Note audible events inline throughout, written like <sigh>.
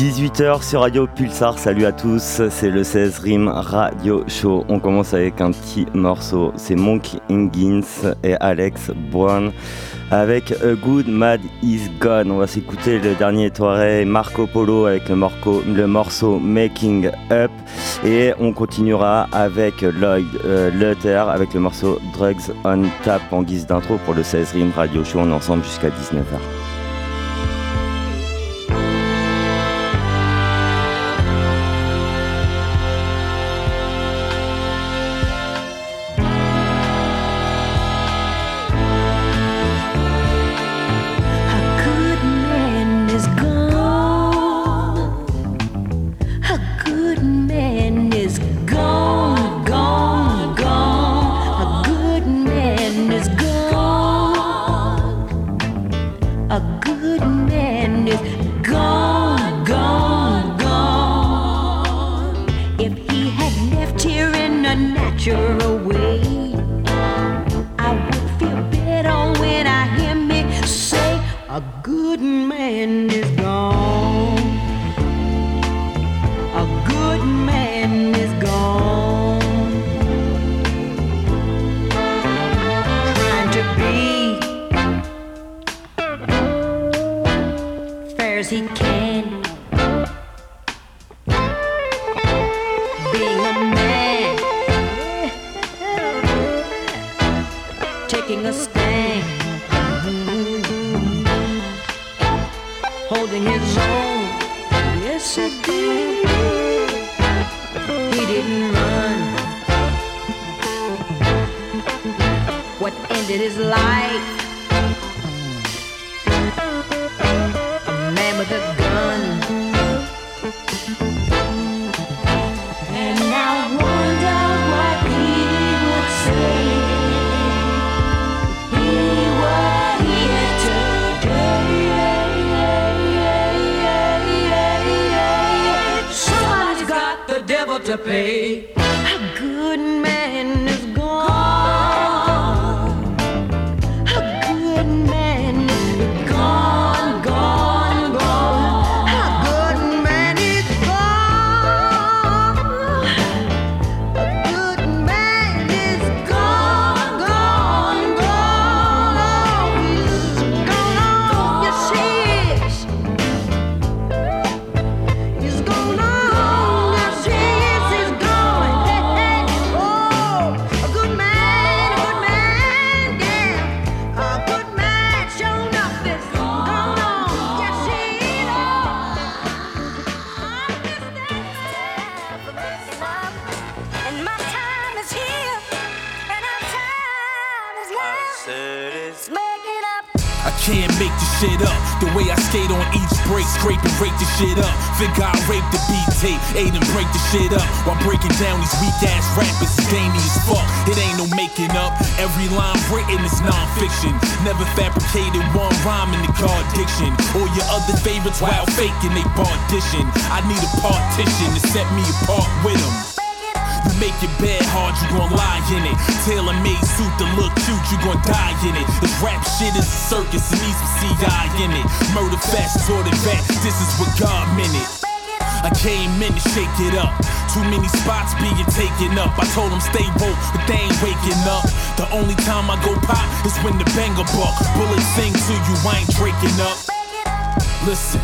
18h sur Radio Pulsar, salut à tous, c'est le 16 Rim Radio Show. On commence avec un petit morceau, c'est Monk Higgins et Alex Brown avec A Good Mad Is Gone. On va s'écouter le dernier Toiré Marco Polo avec le, le, morceau Making Up et on continuera avec Lloyd euh, Luther avec le morceau Drugs on Tap en guise d'intro pour le 16 Rim Radio Show. On est ensemble jusqu'à 19h. in the stand, Holding his own, yes he did. He didn't run. What ended his life? faith. While breaking down these weak ass rapists game is fuck. it ain't no making up every line written is non fiction never fabricated one rhyme in the card fiction or your other favorites while faking they partition. I need a partition to set me apart with them. You make your bed hard, you gon' lie in it. Tailor made suit to look cute, you gon' die in it. This rap shit is a circus, it needs some CI in it. Murder fast, sorted back, this is what God meant it. I came in to shake it up. Too many spots being taken up. I told them stay woke, but they ain't waking up. The only time I go pop is when the banger buck. Bullets sing to you, I ain't breaking up. Listen.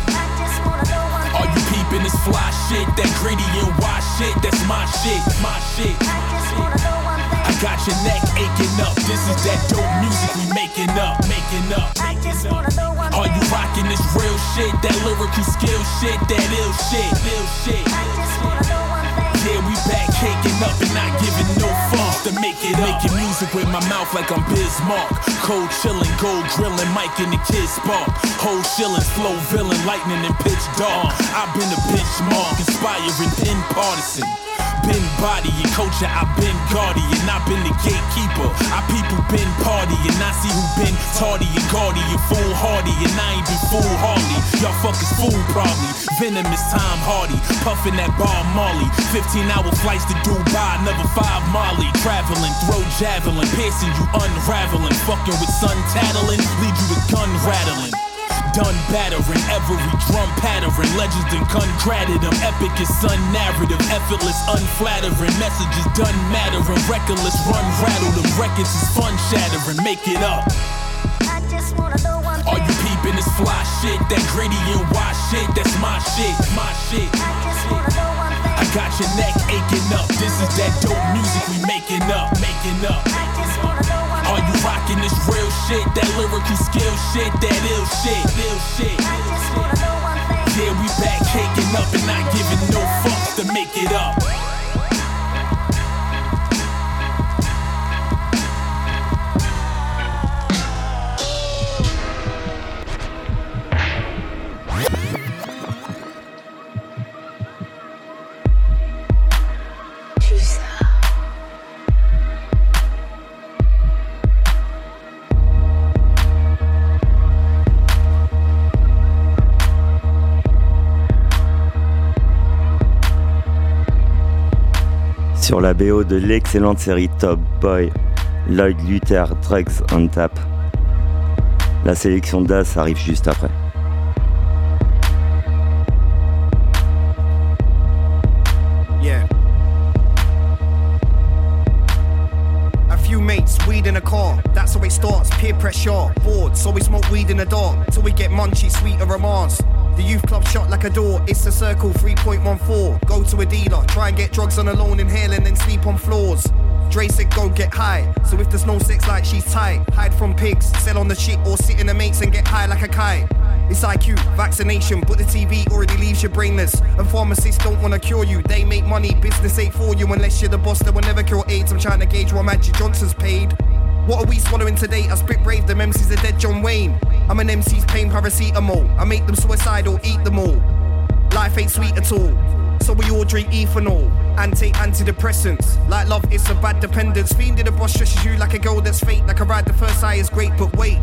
Are you peeping this fly shit? That gritty and wild shit? That's my shit, my shit. I got your neck aching up. This is that dope music we making up, making up. Are you rocking this real shit? That lyrical skill shit? That ill shit, ill shit. Yeah, we back caking up and not giving no fucks to make it up. Making music with my mouth like I'm Biz Markie. Cold chillin', gold grillin', Mike in the kids spark. Whole shillin', flow villain, lightning and pitch dark. I've been a benchmark, inspiring pin partisan been bodying, culture, I've been guardian, I've been the gatekeeper. I people been partying, I see who been tardy and guardian, foolhardy, and I ain't been foolhardy. Y'all fuckers fool probably. Venomous Tom Hardy, puffin' that bar Molly. 15 hour flights to Dubai, another five Molly. Traveling, throw javelin, piercing you, unraveling. Fucking with sun tattling, lead you to gun rattling. Done battering every drum pattering. Legends and gun gratted them. Epic is sun narrative, effortless, unflattering. Messages done mattering. Reckless, run rattle them. Records is fun shattering. Make it up. Are you peeping this fly shit? That gritty and wild shit, that's my shit, my shit. Got your neck aching up. This is that dope music we making up, making up. Are you rocking this real shit? That lyrical skill shit, that ill shit, ill shit. Yeah, we back caking up and not giving no fucks to make it up. Sur la BO de l'excellente série Top Boy, Lloyd Luther, Drugs on Tap. La sélection d'As arrive juste après. A few mates, weed in a car. That's how it starts. Peer pressure, bored. So we smoke weed in the dark till we get munchy, sweet aromas. The youth club shot like a door, it's a circle 3.14. Go to a dealer, try and get drugs on a loan, inhale and then sleep on floors. Dre said go get high, so if there's no sex like she's tight. Hide from pigs, sell on the shit or sit in the mates and get high like a kite. It's IQ, vaccination, but the TV already leaves you brainless. And pharmacists don't wanna cure you, they make money, business ain't for you unless you're the boss that will never cure AIDS. I'm trying to gauge what Magic Johnson's paid. What are we swallowing today? I spit brave, them MC's a dead John Wayne. I'm an MC's pain paracetamol. I make them suicidal, eat them all. Life ain't sweet at all. So we all drink ethanol and take antidepressants. Like love, it's a bad dependence. Fiend in the boss stretches you like a girl that's fake. Like a ride, the first eye is great, but wait.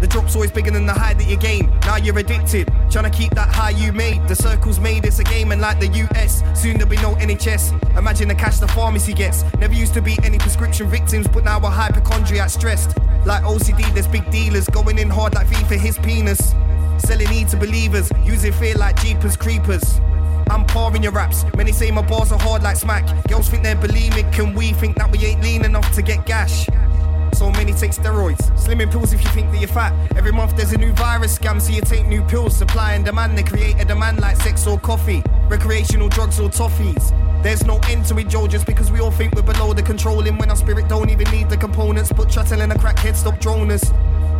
The drop's always bigger than the high that you gain. Now you're addicted, trying to keep that high you made. The circle's made, it's a game, and like the US, soon there'll be no NHS. Imagine the cash the pharmacy gets. Never used to be any prescription victims, but now we're hypochondriac stressed. Like OCD, there's big dealers going in hard like V for his penis. Selling E to believers, using fear like Jeepers Creepers. I'm pouring your raps. Many say my bars are hard like smack. Girls think they're bulimic, and we think that we ain't lean enough to get gash. So many take steroids, slimming pills if you think that you're fat. Every month there's a new virus scam, so you take new pills. Supply and demand, they create a demand like sex or coffee, recreational drugs or toffees. There's no end to it, Joe, just because we all think we're below the controlling when our spirit don't even need the components. But try telling a crackhead stop drone us.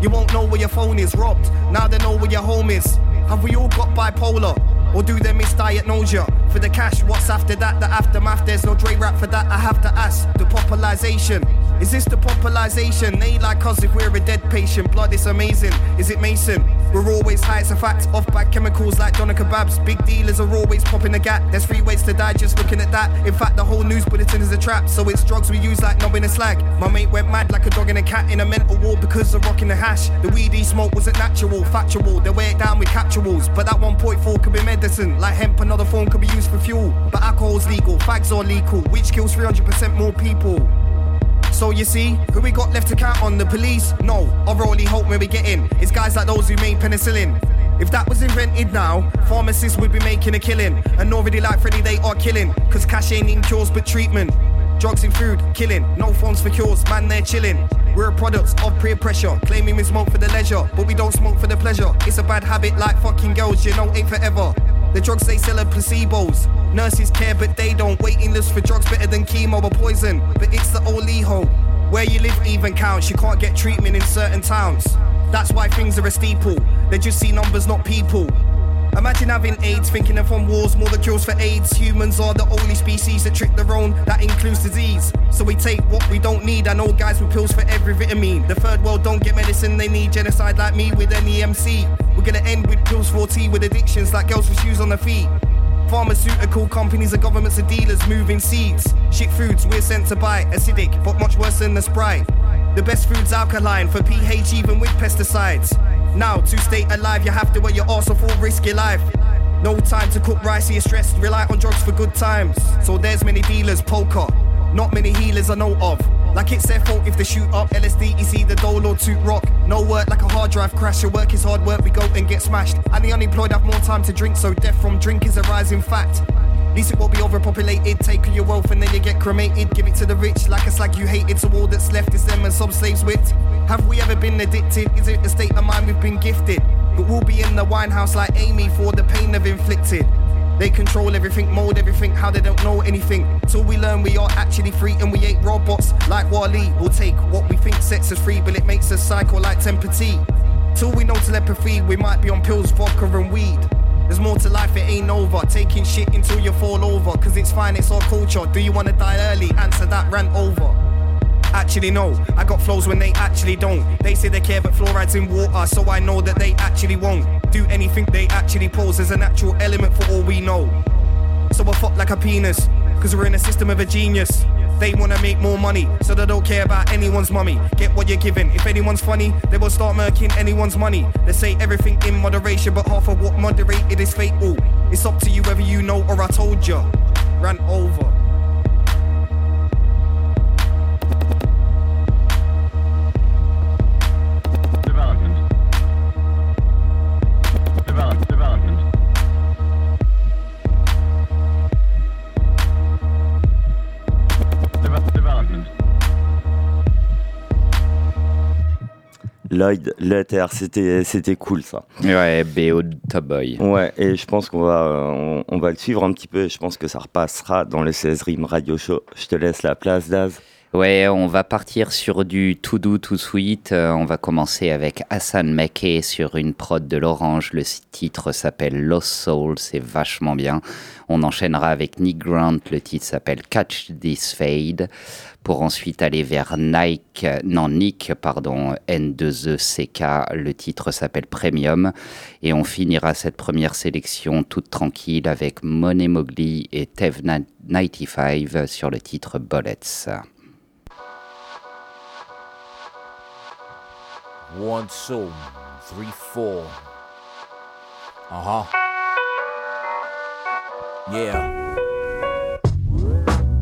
You won't know where your phone is robbed. Now they know where your home is. Have we all got bipolar? Or do they miss diagnosia? For the cash, what's after that? The aftermath, there's no Dre rap for that. I have to ask the popularization. Is this the popularization? They like us if we're a dead patient. Blood is amazing. Is it Mason? We're always high, it's a fact. Off bad chemicals like doner kebabs. Big dealers are always popping the gap. There's three ways to die just looking at that. In fact, the whole news bulletin is a trap. So it's drugs we use like knobbing a slag. My mate went mad like a dog and a cat in a mental ward because of rocking the hash. The weed he smoked wasn't natural, factual. They weigh it down with capsules. But that 1.4 could be medicine. Like hemp, another form could be used for fuel. But alcohol's legal, fags are legal, which kills 300% more people. So you see, who we got left to count on? The police? No, our only hope when we get in is guys like those who made penicillin. If that was invented now, pharmacists would be making a killing. And already like Freddy, they are killing. Cause cash ain't in cures but treatment. Drugs in food, killing. No funds for cures, man, they're chilling. We're products of peer pressure, claiming we smoke for the leisure, but we don't smoke for the pleasure. It's a bad habit like fucking girls, you know, ain't forever. The drugs they sell are placebos. Nurses care, but they don't. Waiting list for drugs better than chemo or poison. But it's the Oliho. Where you live even counts. You can't get treatment in certain towns. That's why things are a steeple. They just see numbers, not people. Imagine having AIDS, thinking they're from wars, more the cures for AIDS. Humans are the only species that trick their own, that includes disease. So we take what we don't need. I know guys with pills for every vitamin. The third world don't get medicine, they need genocide like me with an EMC. We're gonna end with pills for tea with addictions like girls with shoes on their feet. Pharmaceutical companies and governments and dealers moving seeds. Shit foods we're sent to buy, acidic, but much worse than the Sprite. The best food's alkaline for pH even with pesticides. Now, to stay alive, you have to wear your arse off or risk your life. No time to cook rice, you're stressed, rely on drugs for good times. So there's many dealers, poker. Not many healers I know of. Like it's their fault if they shoot up LSD, is either dole or toot rock. No work like a hard drive crash. Your work is hard work, we go and get smashed. And the unemployed have more time to drink, so death from drink is a rising fact. Least it will be overpopulated. Take your wealth and then you get cremated. Give it to the rich like a slag you hated. So all that's left is them and some slaves whipped. Have we ever been addicted? Is it a state of mind we've been gifted? But we'll be in the winehouse like Amy for the pain they've inflicted. They control everything, mold everything, how they don't know anything. Till we learn we are actually free and we ain't robots like Wally. We'll take what we think sets us free, but it makes us cycle like temperature. Till we know telepathy, we might be on pills, vodka, and weed. There's more to life, it ain't over. Taking shit until you fall over. Cause it's fine, it's our culture. Do you wanna die early? Answer that rant over. Actually, no, I got flows when they actually don't. They say they care, but fluoride's in water, so I know that they actually won't do anything they actually pose as a natural element for all we know. So I fuck like a penis, cause we're in a system of a genius. They wanna make more money, so they don't care about anyone's mummy. Get what you're given. If anyone's funny, they will start murking anyone's money. They say everything in moderation, but half of what moderated is fatal. It's up to you whether you know or I told you. Ran over. Lloyd Letter, c'était c'était cool ça. Ouais, BO Top Boy. Ouais, et je pense qu'on va on, on, va le suivre un petit peu. Et je pense que ça repassera dans le 16 Rim Radio Show. Je te laisse la place, Daz. Ouais, on va partir sur du tout doux, tout sweet. Euh, on va commencer avec Hassan Mekhe sur une prod de l'Orange. Le titre s'appelle Lost Soul, c'est vachement bien. On enchaînera avec Nick Grant, le titre s'appelle Catch This Fade, pour ensuite aller vers Nike, non Nick, pardon, N2ECK, le titre s'appelle Premium, et on finira cette première sélection toute tranquille avec Money Mowgli et Tev95 sur le titre Bullets. One, two, three, four. Uh. Yeah.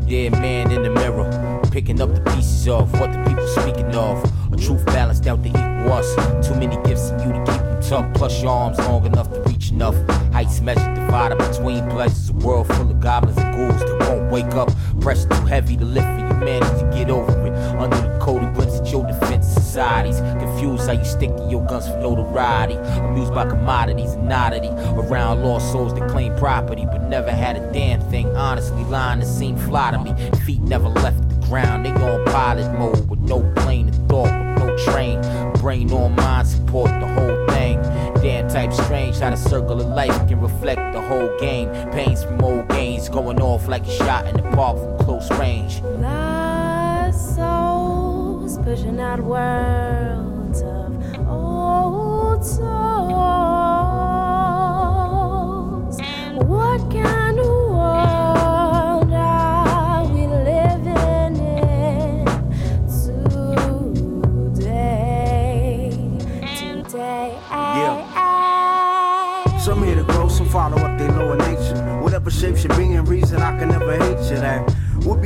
Yeah, man in the mirror. Picking up the pieces of what the people speaking of. A truth balanced out to equal us. Too many gifts in you to keep them tough. Plus your arms long enough to reach enough. Heights measured divided between pleasures. A world full of goblins and ghouls that won't wake up. Pressure too heavy to lift for you. humanity to get over it. Under the coat, he grunts at your defense societies. Confused how you stick to your guns for notoriety. Amused by commodities and oddity. Around lost souls that claim property, but never had a damn thing. Honestly, lying to seem fly to me. Feet never left the ground. They on pilot mode with no plane of thought, with no train. Brain on mind support the whole thing. Damn type strange how the circle of life can reflect the whole game. Pains from old gains going off like a shot in the park from close range. Lost souls pushing out worlds of old souls. What kind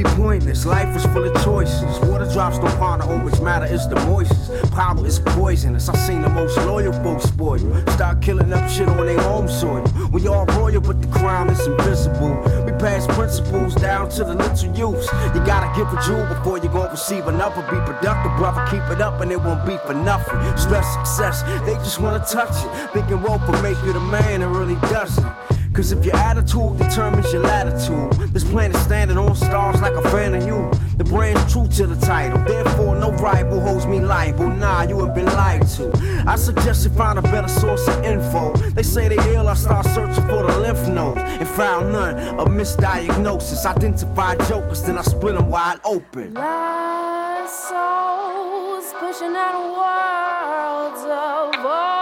be pointless. Life is full of choices. Water drops don't ponder on which matter is the moistest. Power is poisonous. I seen the most loyal folks spoil. Start killing up shit on their home soil. We all royal, but the crime is invisible. We pass principles down to the little youths. You gotta give a jewel before you gon' receive another. Be productive, brother. Keep it up, and it won't be for nothing. Stress success, they just wanna touch it. Thinking rope will make you the man, it really doesn't. Cause if your attitude determines your latitude, this planet standing on stars like a fan of you. The brand's true to the title, therefore no rival holds me liable. Nah, you have been lied to. I suggest you find a better source of info. They say they ill, I start searching for the lymph nodes and found none. A misdiagnosis, identified jokers, then I split them wide open. Lost souls pushing out worlds of old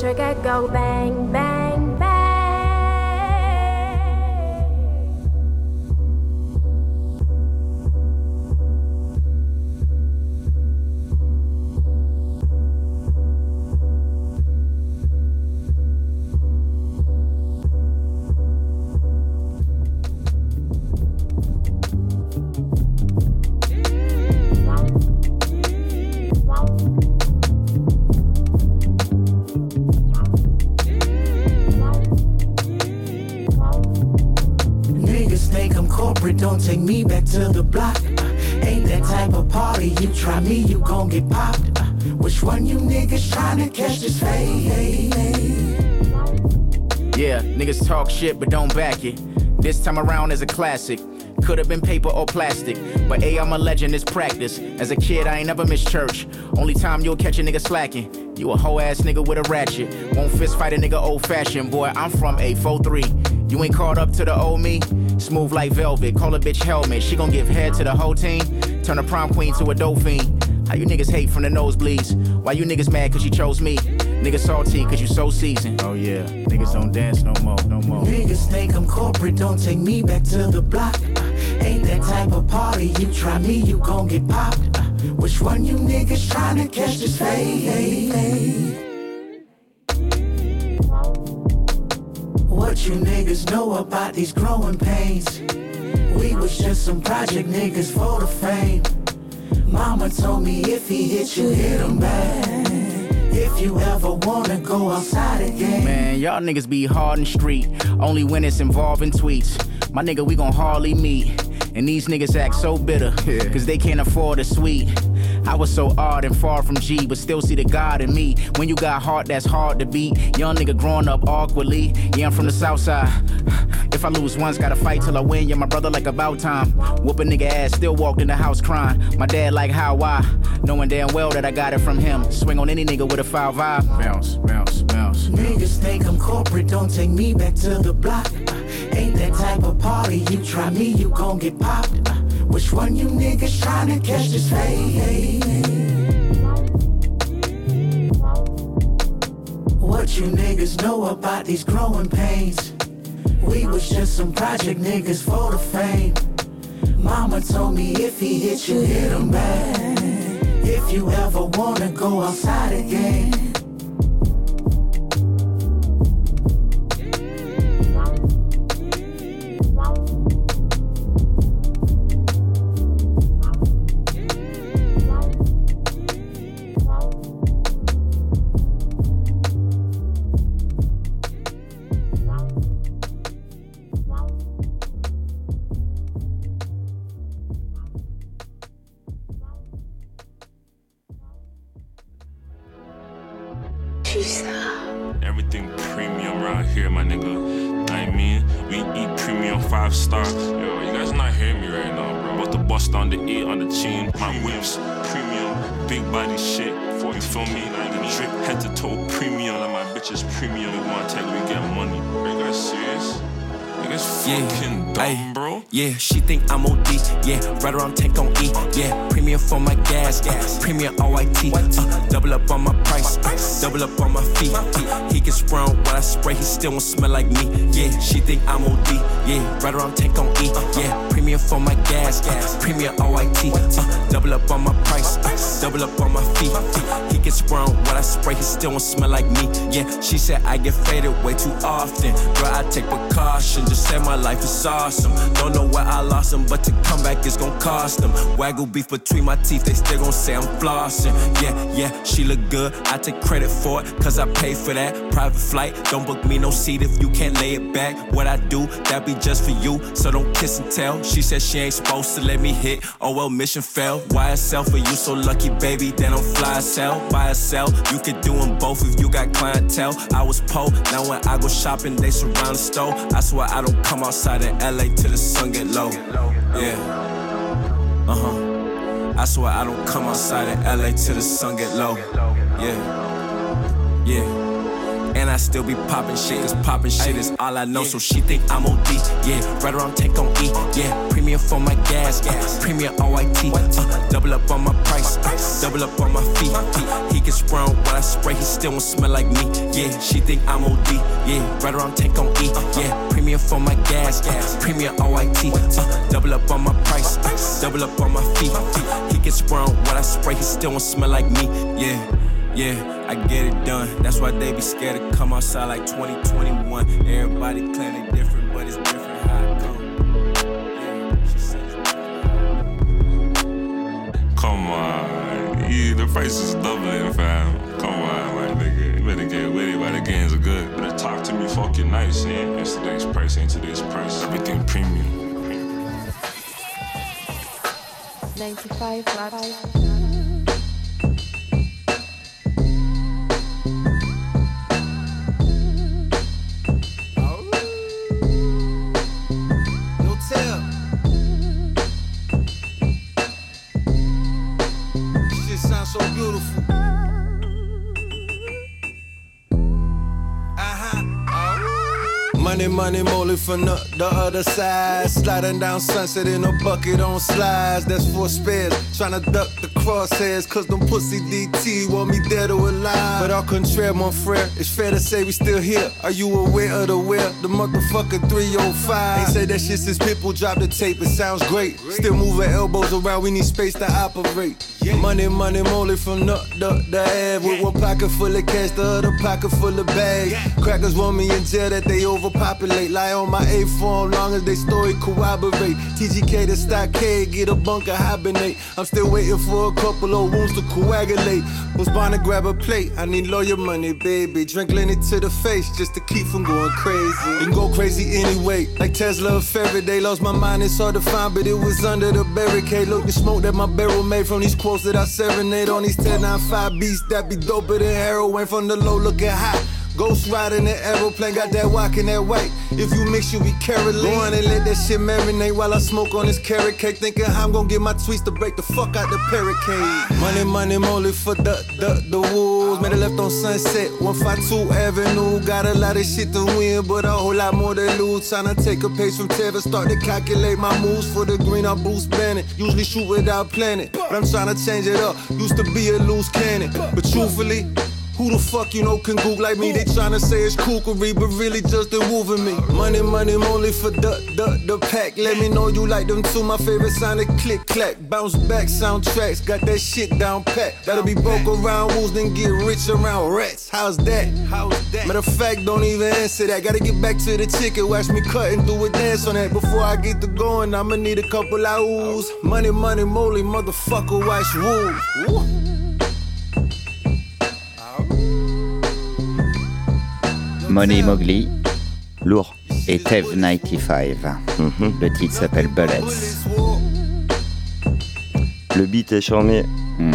trigger go bang, bang, don't take me back to the block. Ain't that type of party, you try me, you gon' get popped. Which one you niggas tryna catch this fade? Yeah, niggas talk shit but don't back it. This time around is a classic. Could have been paper or plastic, but A, I'm a legend, it's practice. As a kid, I ain't never missed church. Only time you'll catch a nigga slacking. You a hoe ass nigga with a ratchet. Won't fist fight a nigga old fashioned, boy. I'm from a 3 You ain't caught up to the old me? Smooth like velvet, call a bitch helmet. She gon' give head to the whole team. Turn a prom queen to a dolphin. How you niggas hate from the nosebleeds? Why you niggas mad cause you chose me? Niggas salty cause you so seasoned. Oh yeah, niggas don't dance no more, no more. Niggas think I'm corporate, don't take me back to the block. Ain't that type of party, you try me, you gon' get popped. Which one you niggas tryna catch this fade? Niggas know about these growing pains? We was just some project niggas for the fame. Mama told me if he hit you, hit him back. If you ever wanna go outside again. Man, y'all niggas be hard and street. Only when it's involving tweets. My nigga, we gon' hardly meet. And these niggas act so bitter, cause they can't afford a suite. I was so odd and far from G, but still see the God in me. When you got heart that's hard to beat. Young nigga growing up awkwardly. Yeah, I'm from the south side. If I lose once, gotta fight till I win. Yeah, my brother like about time. Whoop a nigga ass, still walked in the house crying. My dad like how I, knowing damn well that I got it from him. Swing on any nigga with a foul vibe. Bounce, bounce, bounce. Niggas think I'm corporate, don't take me back to the block. Ain't that type of party, you try me, you gon' get popped. Which one you niggas tryna catch this fade? What you niggas know about these growing pains? We was just some project niggas for the fame. Mama told me if he hit you, hit him back. If you ever wanna go outside again. Still won't smell like me. Yeah, she think I'm OD. Yeah, right around tank on E. Yeah, premium for my gas. Uh, premium OIT. Uh, double up on my price. Uh, double up on my feet. Spray. He still won't smell like me. Yeah, she said I get faded way too often. Girl, I take precaution. Just say my life is awesome. Don't know where I lost him, but to come back is gon' cost them. Waggle beef between my teeth, they still gon' say I'm flossing. Yeah, yeah, she look good. I take credit for it, cause I pay for that. Private flight, don't book me no seat if you can't lay it back. What I do, that be just for you, so don't kiss and tell. She said she ain't supposed to let me hit. Oh well, mission failed. YSL for you, so lucky, baby. Then I'm fly sell, buy sell. You could do them both if you got clientele. I was po, now when I go shopping, they surround the store. I swear I don't come outside in LA till the sun get low. Yeah. Uh huh. I swear I don't come outside in LA till the sun get low. Yeah. Yeah. And I still be popping shit, cause popping shit is all I know. So she think I'm OD, yeah. Right around take on E, yeah. Premium for my gas, gas. Premium OIT. Uh, double up on my price, uh, double up on my fee. He gets sprung when I spray, he still won't smell like me. Yeah, she think I'm OD. Yeah, right around tank on E. Yeah, premium for my gas, gas. Premium OIT. Uh, double up on my price, uh, double up on my fee. He gets sprung when I spray, he still won't smell like me. Yeah. Yeah, I get it done. That's why they be scared to come outside like 2021. Everybody claim different, but it's different on. Yeah, the price is doubling, fam. Come on, my nigga. You better get with it while the games are good. Better talk to me fucking nice, yeah. Yesterday's price ain't today's price. Everything premium. 95 watts. Money, moly from the, the other side. Sliding down sunset in a bucket on slides. That's for spares. to duck the crosshairs. Cause them pussy DT want me dead or alive. But au contraire, mon frere, it's fair to say we still here. Are you aware of the where? The motherfucker 305. Ain't said that shit since people dropped the tape. It sounds great. Still moving elbows around. We need space to operate. Money, money, moly from the, the, the ad. With one pocket full of cash, the other pocket full of bags. Crackers want me in jail that they overpopulate. Lie on my A form long as they story corroborate. TGK the stockade, get a bunker hibernate. I'm still waiting for a couple of wounds to coagulate. Was born to grab a plate. I need lawyer money, baby. Drink Lenny to the face just to keep from going crazy. And go crazy anyway. Like Tesla or Faraday. Lost my mind, it's hard to find, but it was under the barricade. Look, the smoke that my barrel made from these quotes that I serenade on these 1095 beats that be doper than heroin from the low looking high. Ghost riding the aeroplane, got that walk in that white. If you mix, you be Caroline. Go on and let that shit marinate while I smoke on this carrot cake. Thinking how I'm gonna get my tweets to break the fuck out the barricade. Money, money, moly for the, the, the wolves. Made a left on sunset, 152 Avenue. Got a lot of shit to win, but a whole lot more to lose. Tryna take a page from Tevin, start to calculate my moves for the green. I boost Bennett. Usually shoot without planning, but I'm trying to change it up. Used to be a loose cannon, but truthfully, who the fuck you know can Goog like me? They tryna say it's kookery, but really just moving me. Money, money, only for the, the, the pack. Let me know you like them too. My favorite sound is click clack. Bounce back soundtracks, got that shit down pat. That'll be broke around wolves, then get rich around rats. How's that? How's that? Matter of fact, don't even answer that. Gotta get back to the ticket. Watch me cut and do a dance on that. Before I get to going, I'ma need a couple hours. Money, money, moly, motherfucker, watch wolves. Money Mowgli Lourd. et Tev95. Mhm. Le titre s'appelle Bullets. Le beat est charmé. Hmm.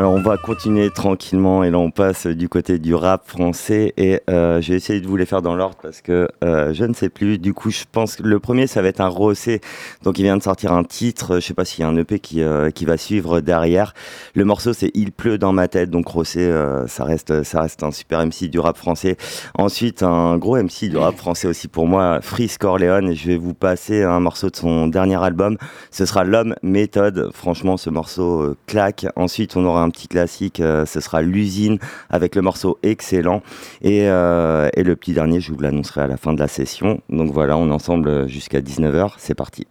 Alors on va continuer tranquillement et là on passe du côté du rap français et euh, je vais essayer de vous les faire dans l'ordre parce que euh, je ne sais plus. Du coup je pense que le premier ça va être un Rossé. Donc il vient de sortir un titre, je sais pas s'il y a un EP qui, euh, qui va suivre derrière. Le morceau c'est Il pleut dans ma tête donc Rossé euh, ça, reste, ça reste un super MC du rap français. Ensuite un gros MC du rap français aussi pour moi, Freeze Corleone et je vais vous passer un morceau de son dernier album. Ce sera L'homme méthode. Franchement ce morceau claque. Ensuite on aura un petit classique, euh, ce sera l'usine avec le morceau excellent. Et, euh, et le petit dernier, je vous l'annoncerai à la fin de la session. Donc voilà, on est ensemble jusqu'à 19h, c'est parti.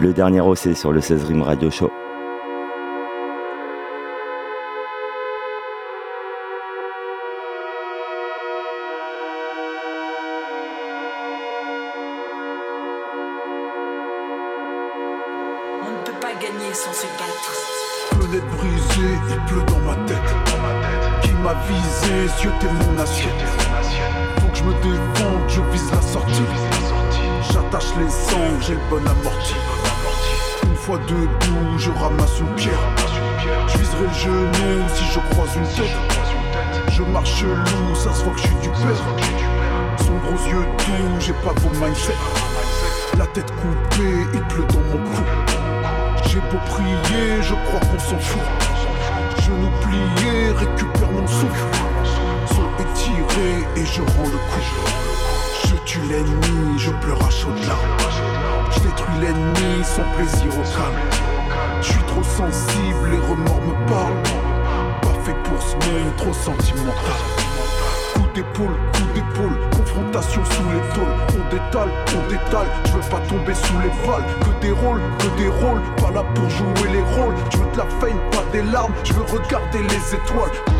Le dernier OC sur le 16 Rim Radio Show. Et je rends le coup. Je tue l'ennemi, je pleure à chaudes larmes. Je détruis l'ennemi sans plaisir au calme. Je suis trop sensible, les remords me parlent. Pas fait pour ce monde, trop sentimental. Coup d'épaule, coup d'épaule, confrontation sous les tôles. On détale, on détale, je veux pas tomber sous les balles. Que des rôles, que des rôles, pas là pour jouer les rôles. Je veux de la fame, pas des larmes, je veux regarder les étoiles.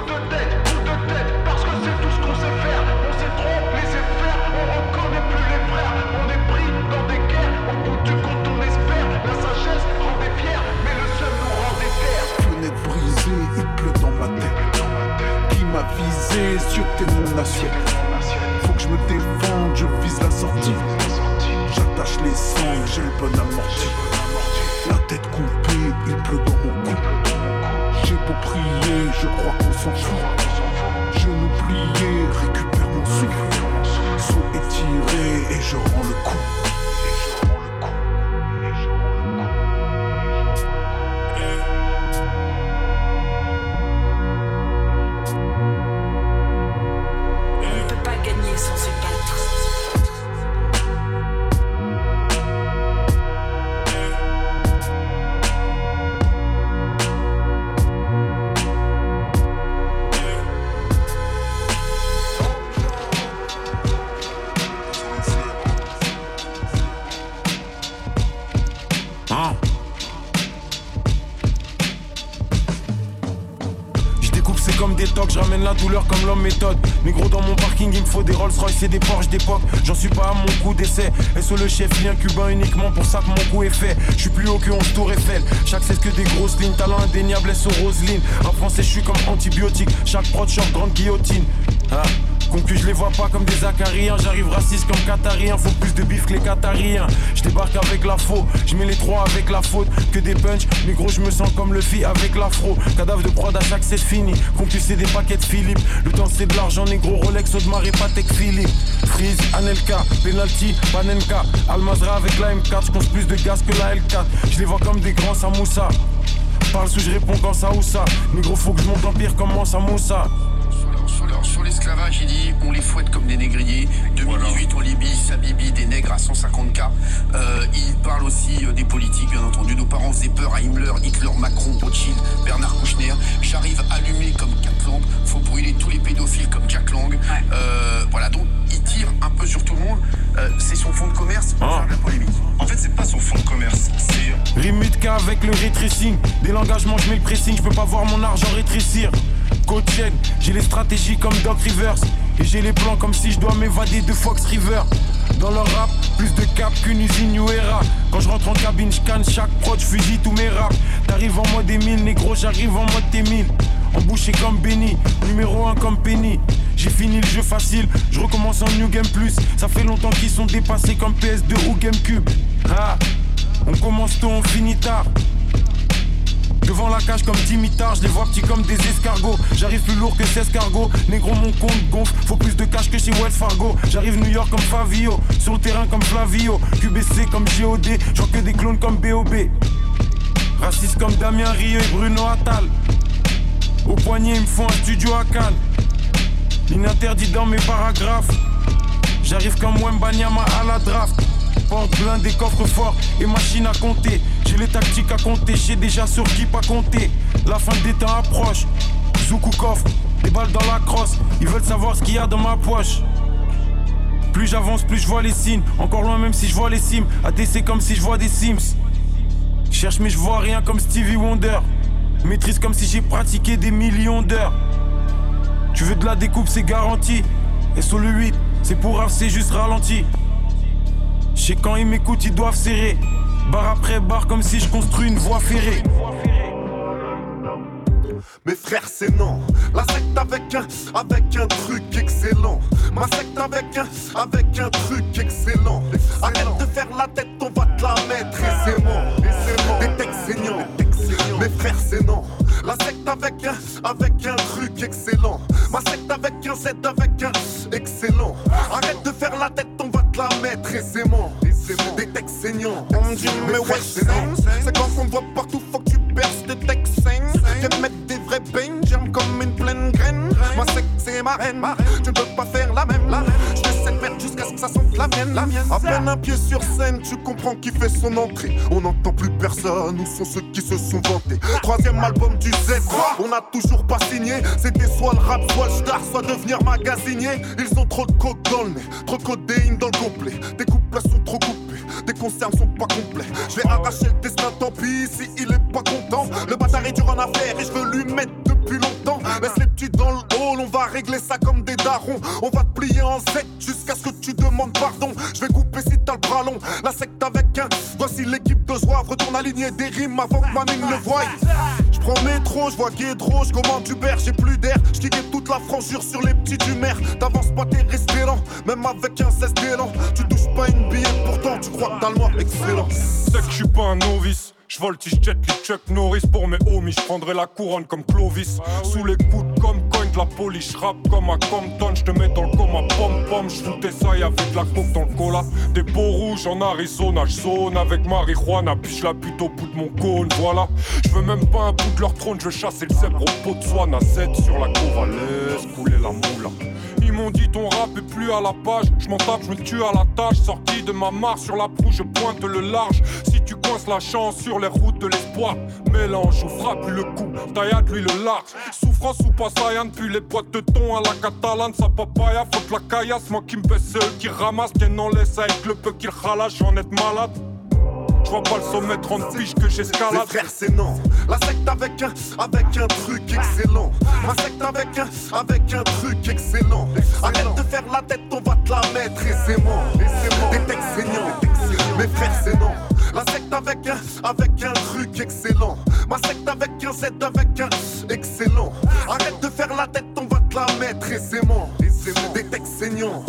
Faut que je me défende, je vise la sortie. J'attache les sangs, j'ai le bon amorti. La tête coupée, il pleut dans mon cou. J'ai beau prier, je crois qu'on s'en fout. Je plier, récupère mon souffle. Saut étiré et je rends le coup. Méthode. Négro dans mon parking il me faut des Rolls Royce et des Porsche d'époque. J'en suis pas à mon coup d'essai. Et sur le chef lien cubain uniquement pour ça que mon coup est fait? Je suis plus haut que 11 tour Eiffel. Chaque c'est que des grosses lignes Talent indéniable S au Roselyne En français je suis comme antibiotique. Chaque prod short grande guillotine. Ah. Concu, je les vois pas comme des acariens. J'arrive raciste comme qatarien. Faut plus de bif que les qatariens. Je débarque avec la faux. Je mets les trois avec la faute. Que des punch. Mais gros, je me sens comme le fi avec l'afro. Cadavre de prod à chaque c'est fini. Concu, c'est des paquets de Philippe. Le temps, c'est de l'argent négro. Rolex, Audemars et Patek Philippe. Freeze, Anelka. Penalty, Panenka. Almazra avec la M4. Je plus de gaz que la L4. Je les vois comme des grands Samoussa. Parle sous, je réponds quand ça ou ça. Négro, faut que je monte l'empire comme ça Moussa. Sur, leur- sur l'esclavage, il dit on les fouette comme des négriers. 2018 en Libye, Sabibi, des nègres à 150K. Euh, il parle aussi euh, des politiques, bien entendu. Nos parents faisaient peur à Himmler, Hitler, Macron, Rothschild, Bernard Kouchner. J'arrive allumé comme quatre lampes. Faut brûler tous les pédophiles comme Jack Lang. Euh, voilà, donc il tire un peu sur tout le monde. Euh, c'est son fonds de commerce pour faire de la polémique. En fait, c'est pas son fonds de commerce, c'est Rime Mutka avec le retracing. Dès l'engagement, je mets le pressing. Je peux pas voir mon argent rétrécir. J'ai les stratégies comme Doc Rivers. Et j'ai les plans comme si je dois m'évader de Fox River. Dans leur rap, plus de cap qu'une usine New Era. Quand je rentre en cabine, je canne chaque prod, je fusille tous mes raps. T'arrives en mode Emile, négro, j'arrive en mode T1000. Embouché comme Benny, numéro 1 comme Penny. J'ai fini le jeu facile, je recommence en New Game Plus. Ça fait longtemps qu'ils sont dépassés comme PS2 ou GameCube. Ah, on commence tôt, on finit tard. Devant la cage comme Dimitar, je les vois petits comme des escargots. J'arrive plus lourd que 16 cargos. Négro, mon compte gonfle. Faut plus de cash que chez Wells Fargo. J'arrive New York comme Favio. Sur le terrain comme Flavio. QBC comme GOD. J'en que des clones comme BOB. Raciste comme Damien Rieu et Bruno Attal. Au poignet, ils me font un studio à Cannes. L'ininterdit dans mes paragraphes. J'arrive comme Wembanyama à la draft. Plein des coffres forts et machine à compter. J'ai les tactiques à compter, j'ai déjà sur qui pas compter. La fin des temps approche. Zoukou coffre, des balles dans la crosse. Ils veulent savoir ce qu'il y a dans ma poche. Plus j'avance, plus je vois les signes. Encore loin, même si je vois les cimes. ATC comme si je vois des Sims. Cherche, mais je vois rien comme Stevie Wonder. Maîtrise comme si j'ai pratiqué des millions d'heures. Tu veux de la découpe, c'est garanti. Et sur le 8, c'est pour c'est juste ralenti. Sais quand ils m'écoutent, ils doivent serrer. Barre après barre, comme si je construis une voie ferrée. Mes frères, c'est non. La secte avec un, avec un truc excellent. Ma secte avec un, avec un truc excellent. Arrête de faire la tête, on va te la mettre. Et c'est bon. Des textes saignants. Mes frères, c'est non. La secte avec un, avec un truc excellent. Ma secte avec un Z avec un excellent. Arrête de faire la tête, la. Des textes mais ouais, c'est C'est quand on voit partout, faut que tu perces des textes sains. Viens mettre des vrais beignes, germe comme une pleine graine. Moi, c'est c'est ma reine. Tu ne peux pas faire la même. Fais ça sente la mienne. La mienne. À peine un pied sur scène, tu comprends qui fait son entrée. On n'entend plus personne, où sont ceux qui se sont vantés? Troisième album du Z, on n'a toujours pas signé. C'était soit le rap, soit le star, soit devenir magasinier. Ils ont trop de coke dans le nez, trop de codéine dans le complet. Des couples sont trop coupés, des concerts sont pas complets. Je vais arracher le destin, tant pis si il est pas content. Le bâtard est dur en affaire et je veux lui mettre depuis longtemps. Laisse les petits dans le hall, on va régler ça comme On va te plier en Z jusqu'à ce que tu demandes pardon. Je vais couper si t'as le bras long. La secte avec un. Voici l'équipe de Zouave. Retourne aligner des rimes avant que ma mine le voie. Je prends métro, je vois Guédro, je commande Uber, j'ai plus d'air. Je toute la franchise sur les petits du maire. T'avances pas, t'es resté lent. Même avec un 16 d'élan. Tu touches pas une billette, pourtant tu crois que t'as le noir excellent. C'est que je suis pas un novice. Je voltige jet les Chuck Norris pour mes homies, je prendrai la couronne comme Clovis. Sous les coudes comme de la police, je comme à Compton, je te mets dans le coma pom pom, je ça y de la coke dans le cola. Des beaux rouges en Arizona, je zone avec marijuana, puis je la bute au bout de mon cône, voilà. Je veux même pas un bout de leur trône, je chasse le zèbre au pot de soie, 7 sur la laisse couler la moula. Ils m'ont dit ton rap est plus à la page. Je m'en tape, je me tue à la tâche. Sorti de ma mare sur la proue, je pointe le large. Si tu coinces la chance sur les routes de l'espoir, mélange ou frappe le coup. Taillade lui le large. Souffrance ou pas depuis les boîtes de thon à la catalane. Sa papaya, faut la caillasse. Moi qui me baisse, qui ramasse. Qu'elle en laisse avec le peu qu'il ralasse, j'en être malade. Je vois pas le sommet 30 piges que j'escalade. frère, c'est non. La secte avec un, avec un truc excellent. La secte avec un, avec un truc excellent. Arrête de faire la tête, on va te la mettre aisément. Des textes saignants. Mes frères, c'est non. La secte avec un, avec un truc excellent. Ma secte avec un Z avec un excellent. Arrête de faire la tête, on va te la mettre aisément. Des textes saignants.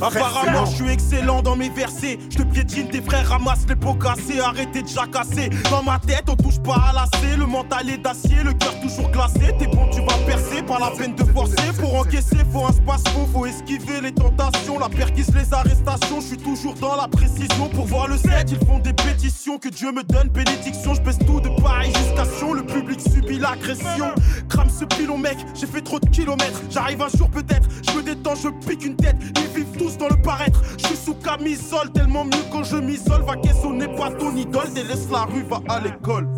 Apparemment, je suis excellent dans mes versets. Je te piétine, tes frères ramassent les pots cassés. Arrêtez de jacasser. Dans ma tête, on touche pas à l'acier. Le mental est d'acier, le cœur toujours glacé. T'es bon, tu vas percer. Pas la peine de forcer. Pour encaisser, faut un space faux. Faut esquiver les tentations. La perquise, les arrestations. Je suis toujours dans la précision. Pour voir le set, ils font des pétitions. Que Dieu me donne bénédiction. Je pèse tout de Paris jusqu'à Sion. Le public subit l'agression. Crame ce pilon, mec. J'ai fait trop de kilomètres. J'arrive un jour peut-être. Je me détends, je pique une tête. Ils vivent tous dans le paraître. Je suis sous camisole, tellement mieux quand je m'isole. Va on n'est pas ton idole. Délaisse la rue, va à l'école.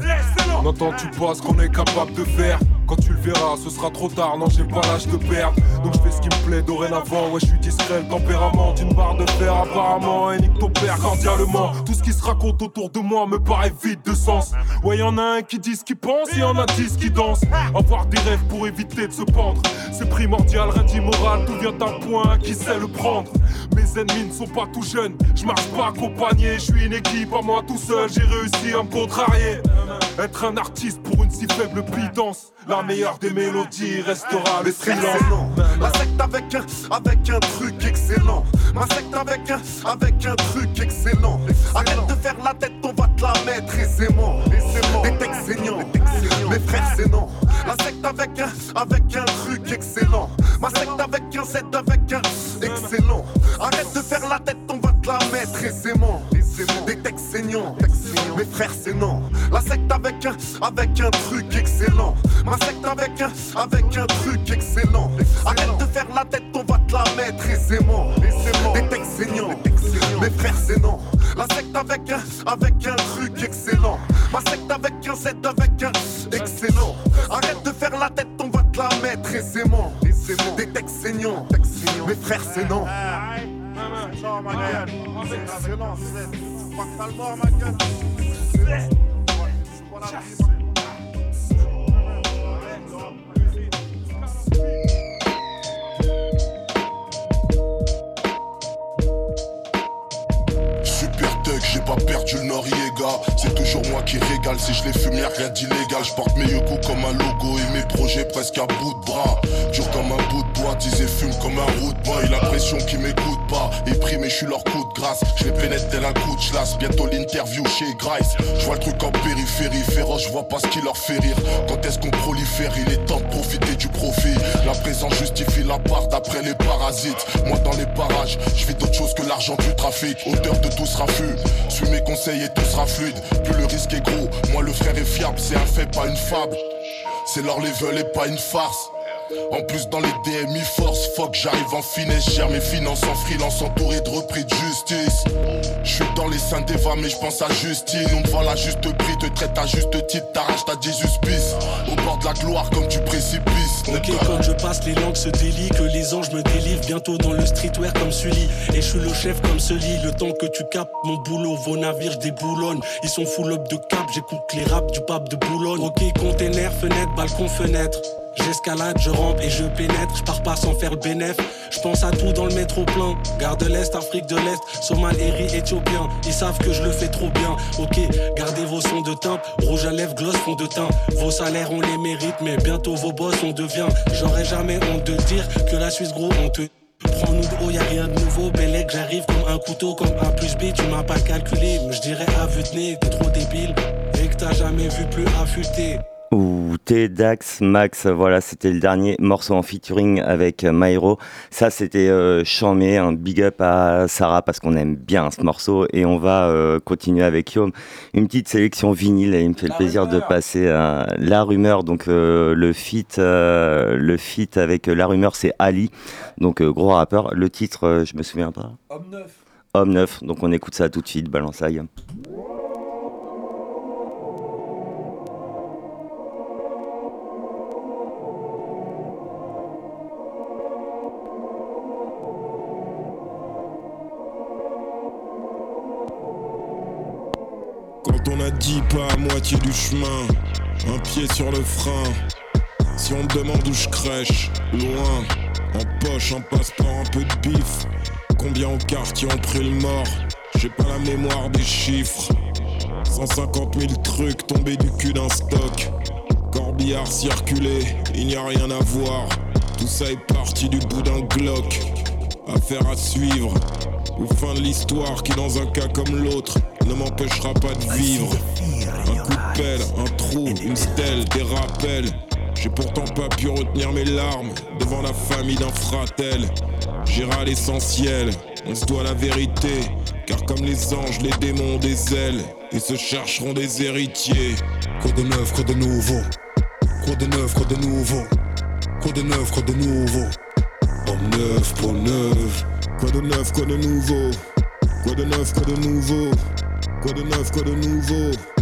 N'entends-tu pas ce qu'on est capable de faire quand tu le verras, ce sera trop tard, non j'ai pas l'âge de perdre. Donc je fais ce qui me plaît dorénavant, ouais je suis discret, le tempérament d'une barre de fer apparemment Et nique ton père cordialement, tout ce qui se raconte autour de moi me paraît vide de sens. Ouais y'en a un qui dit ce qu'il pense, et y'en a dix qui dansent. Avoir des rêves pour éviter de se pendre C'est primordial, rien d'immoral, tout vient d'un point qui sait le prendre. Mes ennemis ne sont pas tout jeunes, je marche pas accompagné, je suis une équipe à moi tout seul, j'ai réussi à me contrarier. Être un artiste pour une si faible la meilleure des mélodies restera le silence. La secte avec un, avec un truc excellent. Ma secte avec un, avec un truc excellent. Arrête de faire la tête, on va te la mettre aisément. Des textes saignants. Mes frères, c'est non. La secte avec un, avec un truc excellent. Ma secte avec un Z avec un excellent. Arrête de faire la tête, on va te la mettre aisément. Des textes saignants. Mes frères, c'est non. La secte avec un, avec un truc excellent. Ma secte avec un, avec un truc excellent. Arrête de faire la tête, on va te la mettre aisément. Des textes saignants. Mes frères, c'est non. La secte avec un, avec un truc excellent. Ma secte avec un Z avec un excellent. Arrête de faire la tête, on va te la mettre aisément. Des textes saignants. Mes frères, c'est non. Super tech, j'ai pas perdu le norier c'est toujours moi qui régale si je les fume, y'a rien d'illégal. Je porte mes yeux comme un logo et mes projets presque à bout de bras. Dur comme un bout de bois, disais fume comme un root boy. La pression qui m'écoute pas, épris mais je suis leur coup de grâce. Je les pénètre tel un coup de chlasse. Bientôt l'interview chez Grice. Je vois le truc en périphérie, féroce, je vois pas ce qui leur fait rire. Quand est-ce qu'on prolifère, il est temps de profiter du profit. La présence justifie la part d'après les parasites. Moi dans les parages, je fais d'autres choses que l'argent du trafic. Auteur de tout sera flux. Suis mes conseils et tout sera Plus le risque est gros, moi le frère est fiable, c'est un fait, pas une fable. C'est leur level et pas une farce. En plus dans les DMI force, fuck j'arrive en finesse, gère mes finances en freelance entouré de repris de justice. Je suis dans les seins d'Eva mais je pense à Justine, on te vend la juste prix, te traite à juste titre, t'arraches ta Jesus Peace. Au bord de la gloire comme tu précipices. Ok quand je passe les langues se délient, que les anges me délivrent bientôt dans le streetwear comme Sully. Et je suis le chef comme Sully, le temps que tu capes mon boulot, vos navires je. Ils sont full up de cap, j'écoute les raps du pape de Boulogne. Ok container, fenêtre, balcon, fenêtre. J'escalade, je rampe et je pénètre, je pars pas sans faire le bénéf. Je pense à tout dans le métro plein. Garde de l'Est, Afrique de l'Est, Somal, Eri, Éthiopien. Ils savent que je le fais trop bien. Ok, gardez vos sons de teint. Rouge à lèvres, gloss, fond de teint. Vos salaires, on les mérite, mais bientôt vos boss, on devient. J'aurais jamais honte de dire que la Suisse, gros, on te. Prends-nous de haut, y'a rien de nouveau. Bellec, j'arrive comme un couteau, comme A plus B. Tu m'as pas calculé, mais je dirais à vue de nez, t'es trop débile. Et que t'as jamais vu plus affûté. Dax, Max, voilà, c'était le dernier morceau en featuring avec Myro. Ça, c'était euh, chamé, un big up à Sarah parce qu'on aime bien ce morceau et on va euh, continuer avec Yom. Une petite sélection vinyle et il me fait le plaisir de passer à La Rumeur, donc euh, le feat, euh, le feat avec La Rumeur, c'est Ali, donc euh, gros rappeur. Le titre, euh, je me souviens pas. Homme neuf. Homme neuf, donc on écoute ça tout de suite, balance pas à moitié du chemin, un pied sur le frein. Si on me demande où je crèche, loin, en poche, en passeport, un peu de bif. Combien au quartier ont pris le mort? J'ai pas la mémoire des chiffres. 150 000 trucs tombés du cul d'un stock. Corbillard circulé, il n'y a rien à voir. Tout ça est parti du bout d'un Glock. Affaire à suivre. Ou fin de l'histoire qui, dans un cas comme l'autre, ne m'empêchera pas de vivre. Un coup de pelle, un trou, une stèle, des rappels. J'ai pourtant pas pu retenir mes larmes devant la famille d'un fratel. J'irai à l'essentiel, on se doit la vérité. Car comme les anges, les démons ont des ailes. Ils se chercheront des héritiers. Quoi de neuf, quoi de nouveau Quoi de neuf, quoi de nouveau Quoi de neuf, quoi de nouveau Homme neuf, pour neuf. Quoi de neuf, quoi de nouveau. Quoi de neuf, quoi de nouveau. Quoi de neuf, quoi de nouveau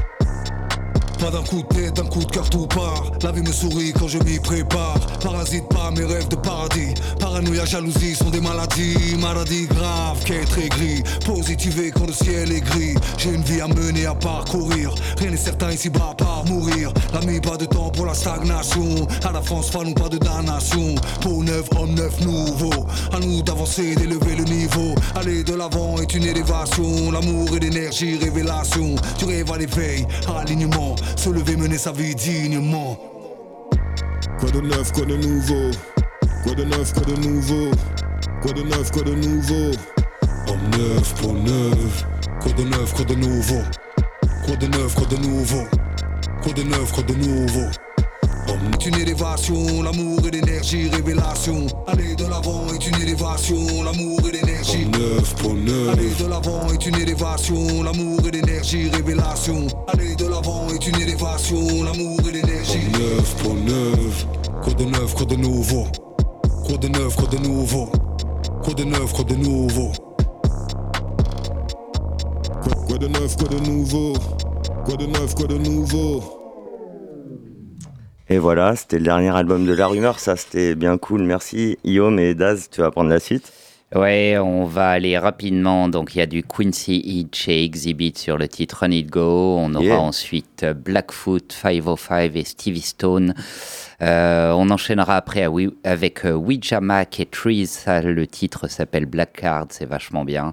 Pas d'un coup de tête, d'un coup de cœur tout part. La vie me sourit quand je m'y prépare. Parasite pas mes rêves de paradis. Paranoïa, jalousie sont des maladies. Maladies graves, est très gris. Positivé quand le ciel est gris. J'ai une vie à mener, à parcourir. Rien n'est certain ici-bas, par mourir. L'ami, pas de temps pour la stagnation. À la France, pas nous pas de damnation. Peau neuf, homme neuf, nouveau. À nous d'avancer, d'élever le niveau. Aller de l'avant est une élévation. L'amour et l'énergie, révélation. Du rêve à l'éveil, alignement. Se lever, mener sa vie dignement. Quoi de neuf, quoi de nouveau? Quoi de neuf, quoi de nouveau? Quoi de neuf, quoi de nouveau? Homme neuf pour neuf. Quoi de neuf, quoi de nouveau? Quoi de neuf, quoi de nouveau? Quoi de neuf, quoi de nouveau? Homme est une élévation, l'amour et l'énergie, révélation. Aller de l'avant est une élévation, l'amour et l'énergie. Aller de l'avant est une élévation, l'amour et l'énergie, révélation. Aller de l'avant est une élévation, l'amour et l'énergie. Neuf pour neuf. Quoi de neuf, quoi de nouveau Quoi de neuf, quoi de nouveau Quoi de neuf, quoi de nouveau Quoi, quoi de neuf, quoi de nouveau Quoi de neuf, quoi de nouveau Et voilà, c'était le dernier album de La Rumeur, ça c'était bien cool, merci. Guillaume et Daz, tu vas prendre la suite Ouais, on va aller rapidement. Donc, il y a du Quincy Hitch et Exhibit sur le titre Run It Go. On aura Yeah. ensuite euh, Blackfoot, 505 et Stevie Stone. Euh, on enchaînera après avec euh, Ouija Mac et Trees. Ça, le titre s'appelle Black Card, c'est vachement bien.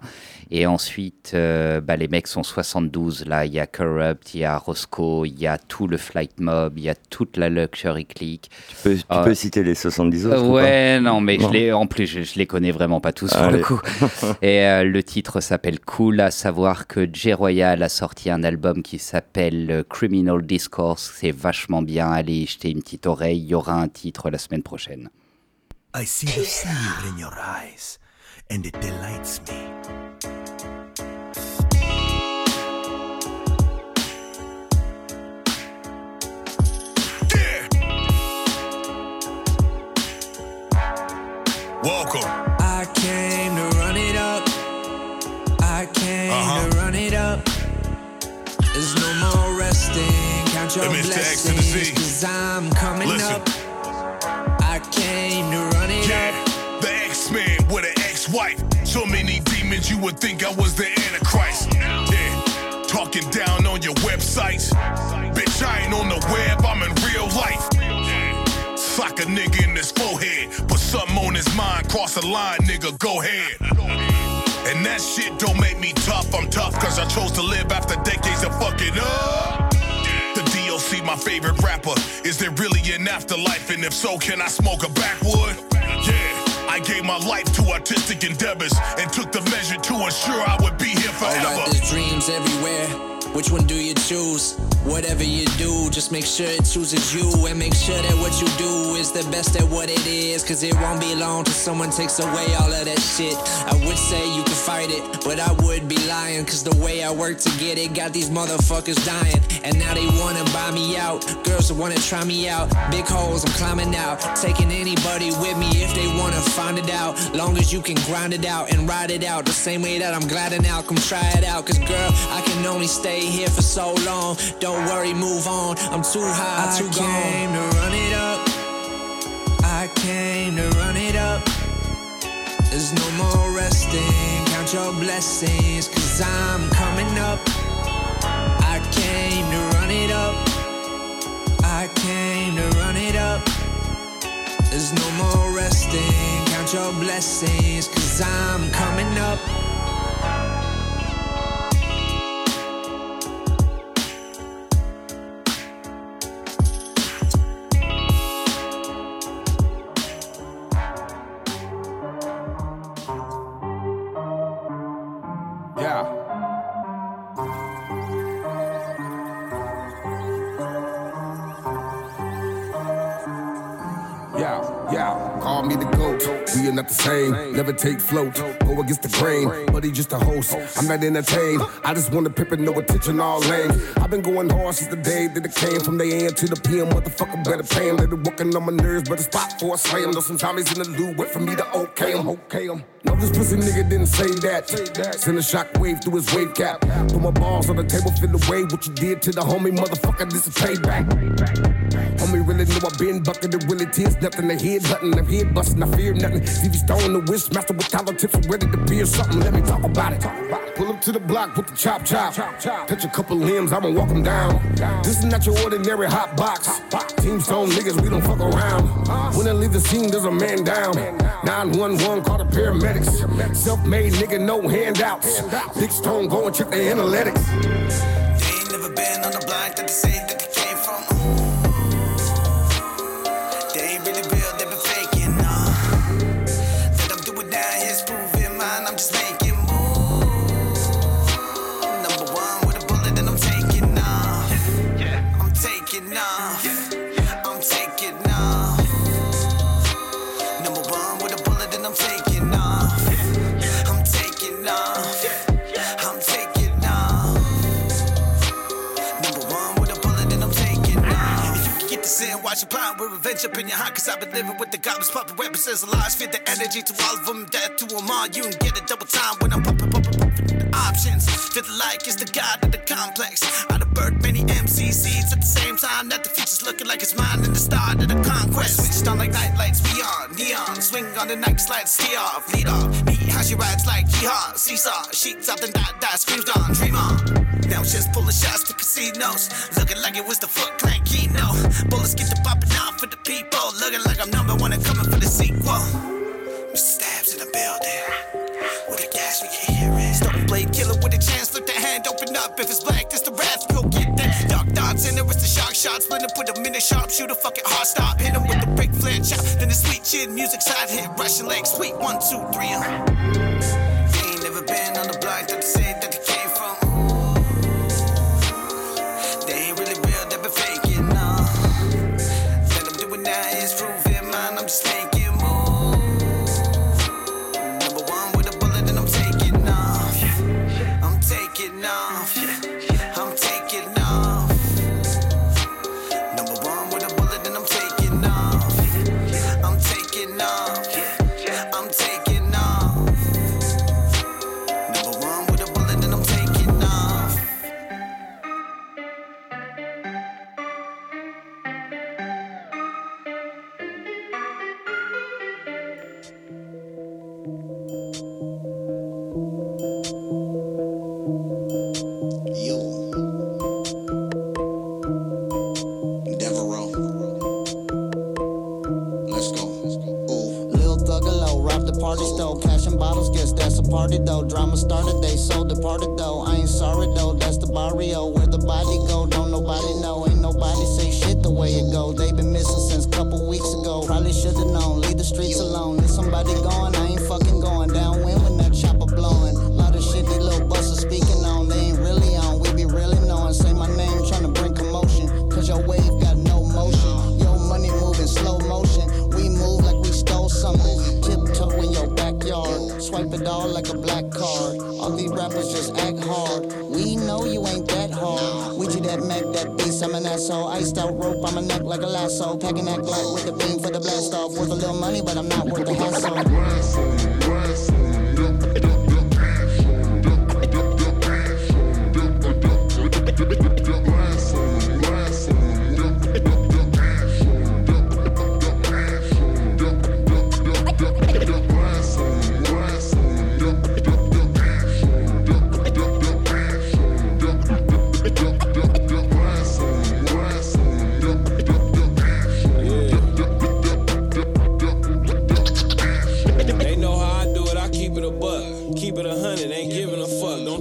Et ensuite, euh, bah, les mecs sont 72. Là, il y a Corrupt, il y a Roscoe, il y a tout le Flight Mob, il y a toute la Luxury Clique. Tu peux, tu Euh, peux citer les 70 autres ou Ouais, non, mais je les, en plus, je, je les connais vraiment pas tous pour le coup. <laughs> Et euh, le titre s'appelle Cool, à savoir que Jay Royal a sorti un album qui s'appelle euh, Criminal Discourse. C'est vachement bien. Allez y jeter une petite oreille. Il y aura un titre la semaine prochaine. I see the fear in your eyes, and it delights me. Welcome. I came to run it up. I came Uh-huh. to run it up. There's no more resting. Count your Let me to X to the Z. blessings. Cause I'm coming Listen. up. I came to run it Yeah, the X-Man with an ex-wife. So many demons you would think I was the Antichrist. Yeah, talking down on your websites. Bitch, I ain't on the web, Sock a nigga in his forehead. Put something on his mind, cross the line, nigga, go ahead. And that shit don't make me tough. I'm tough cause I chose to live after decades of fucking up. The DOC, my favorite rapper. Is there really an afterlife? And if so, can I smoke a backwood? Yeah. I gave my life to artistic endeavors and took the measure to ensure I would be here forever. Alright, there's dreams everywhere. Which one do you choose? Whatever you do, just make sure it chooses you and make sure that what you do is the best at what it is. Cause it won't be long till someone takes away all of that shit. I would say you can fight it, but I would be lying. Cause the way I work to get it got these motherfuckers dying. And now they wanna buy me out. Girls wanna try me out. Big holes, I'm climbing out. Taking anybody with me if they wanna find it out. Long as you can grind it out and ride it out the same way that I'm gliding out. Come try it out. Cause girl, I can only stay here for so long. Don't worry, move on. I'm too high, I too gone. came to run it up. I came to run it up. There's no more resting. Count your blessings, cause I'm coming up. I came to run it up. I came to run it up. There's no more resting. Count your blessings, cause I'm coming up. Take float. Go against the grain. Buddy just a host. I'm not entertained. I just want to pip no attention all lame. I've been going hard since the day that it came. From the AM to the PM. Motherfucker better pay him. Let it working on my nerves. Better spot for a slam. Know some Tommy's in the loo. Wait for me to okay him. Okay him. No, this pussy nigga didn't say that. Send a shockwave through his wave cap. Put my balls on the table, feel away what you did to the homie. Motherfucker, this is payback. Homie really know I been bucketed, really tears, nothing. The hear, nothing. I'm head busting, I fear nothing. TV stone, the wish master with collar tips, ready to be or something. Let me talk about it. Pull up to the block with the chop chop. Touch a couple limbs, I'ma walk them down. This is not your ordinary hot box. Team stone niggas, we don't fuck around. When I leave the scene, there's a man down. 911, call the paramedics. Self made nigga, no handouts. Big stone, go and check the analytics. They ain't never been on the block that they say that they came from. Plan up in your heart. Cause I've been living with the goblins, popping weapons as lies. Fit the energy to all of them, death to them all. You can get a double time when I'm popping, popping, popping the options. Feel the like it's the god of the complex. I done birthed many MCCs at the same time. That the future's looking like it's mine and the start of the conquest. Switched on like nightlights, we on neon. Swing on the night slide, stay off, lead off. Me, how she rides like yeehaw. Seesaw, sheets up, then that, that screams on, dream on. Now just pulling shots to casinos. Looking like it was the Foot Clan Keno. Bullets get the popping people. Looking like I'm number one and coming for the sequel. Stabs in the building. With the gas we can hear it. Starting blade killer with a chance. Flip the hand, open up. If it's black, that's the wrath. Go get that. Dark dots in there, it's the shock shot. Split him, put him in a sharp shooter. Fucking hard stop. Hit him with the big flare chop. Then the sweet chin music side hit. Russian leg sweet. One, two, three. Uh. He ain't never been on the block that they said that they came now is proving mine. I'm just making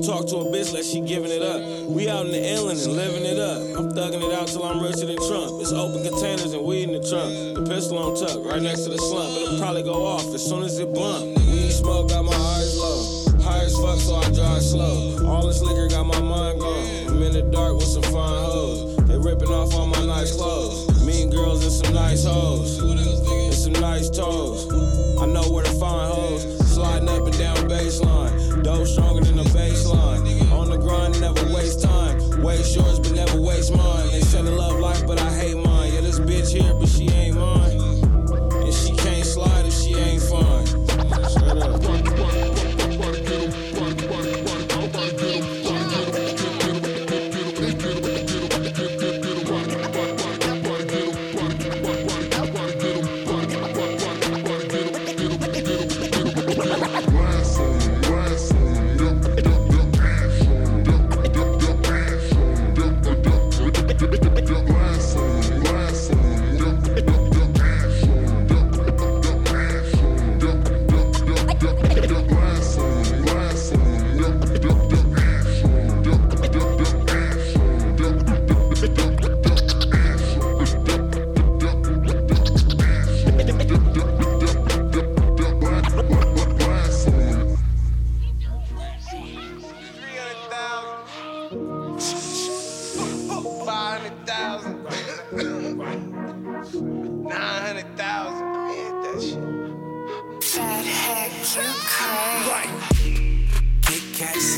Talk to a bitch like she giving it up. We out in the inland and living it up. I'm thugging it out till I'm richer than Trump. It's open containers and weed in the trunk. The pistol on tuck, right next to the slump. It'll probably go off as soon as it blunt. Weed smoke got my eyes low. High as fuck, so I drive slow. All this liquor got my mind gone. I'm in the dark with some fine hoes. They ripping off all my nice clothes. Mean girls and some nice hoes. And some nice toes. I know where to find hoes. Sliding up and down baseline. Dope stronger than the waste time. Waste yours, but never waste mine. They the love life, but I hate mine. Yeah, this bitch here, but she ain't mine.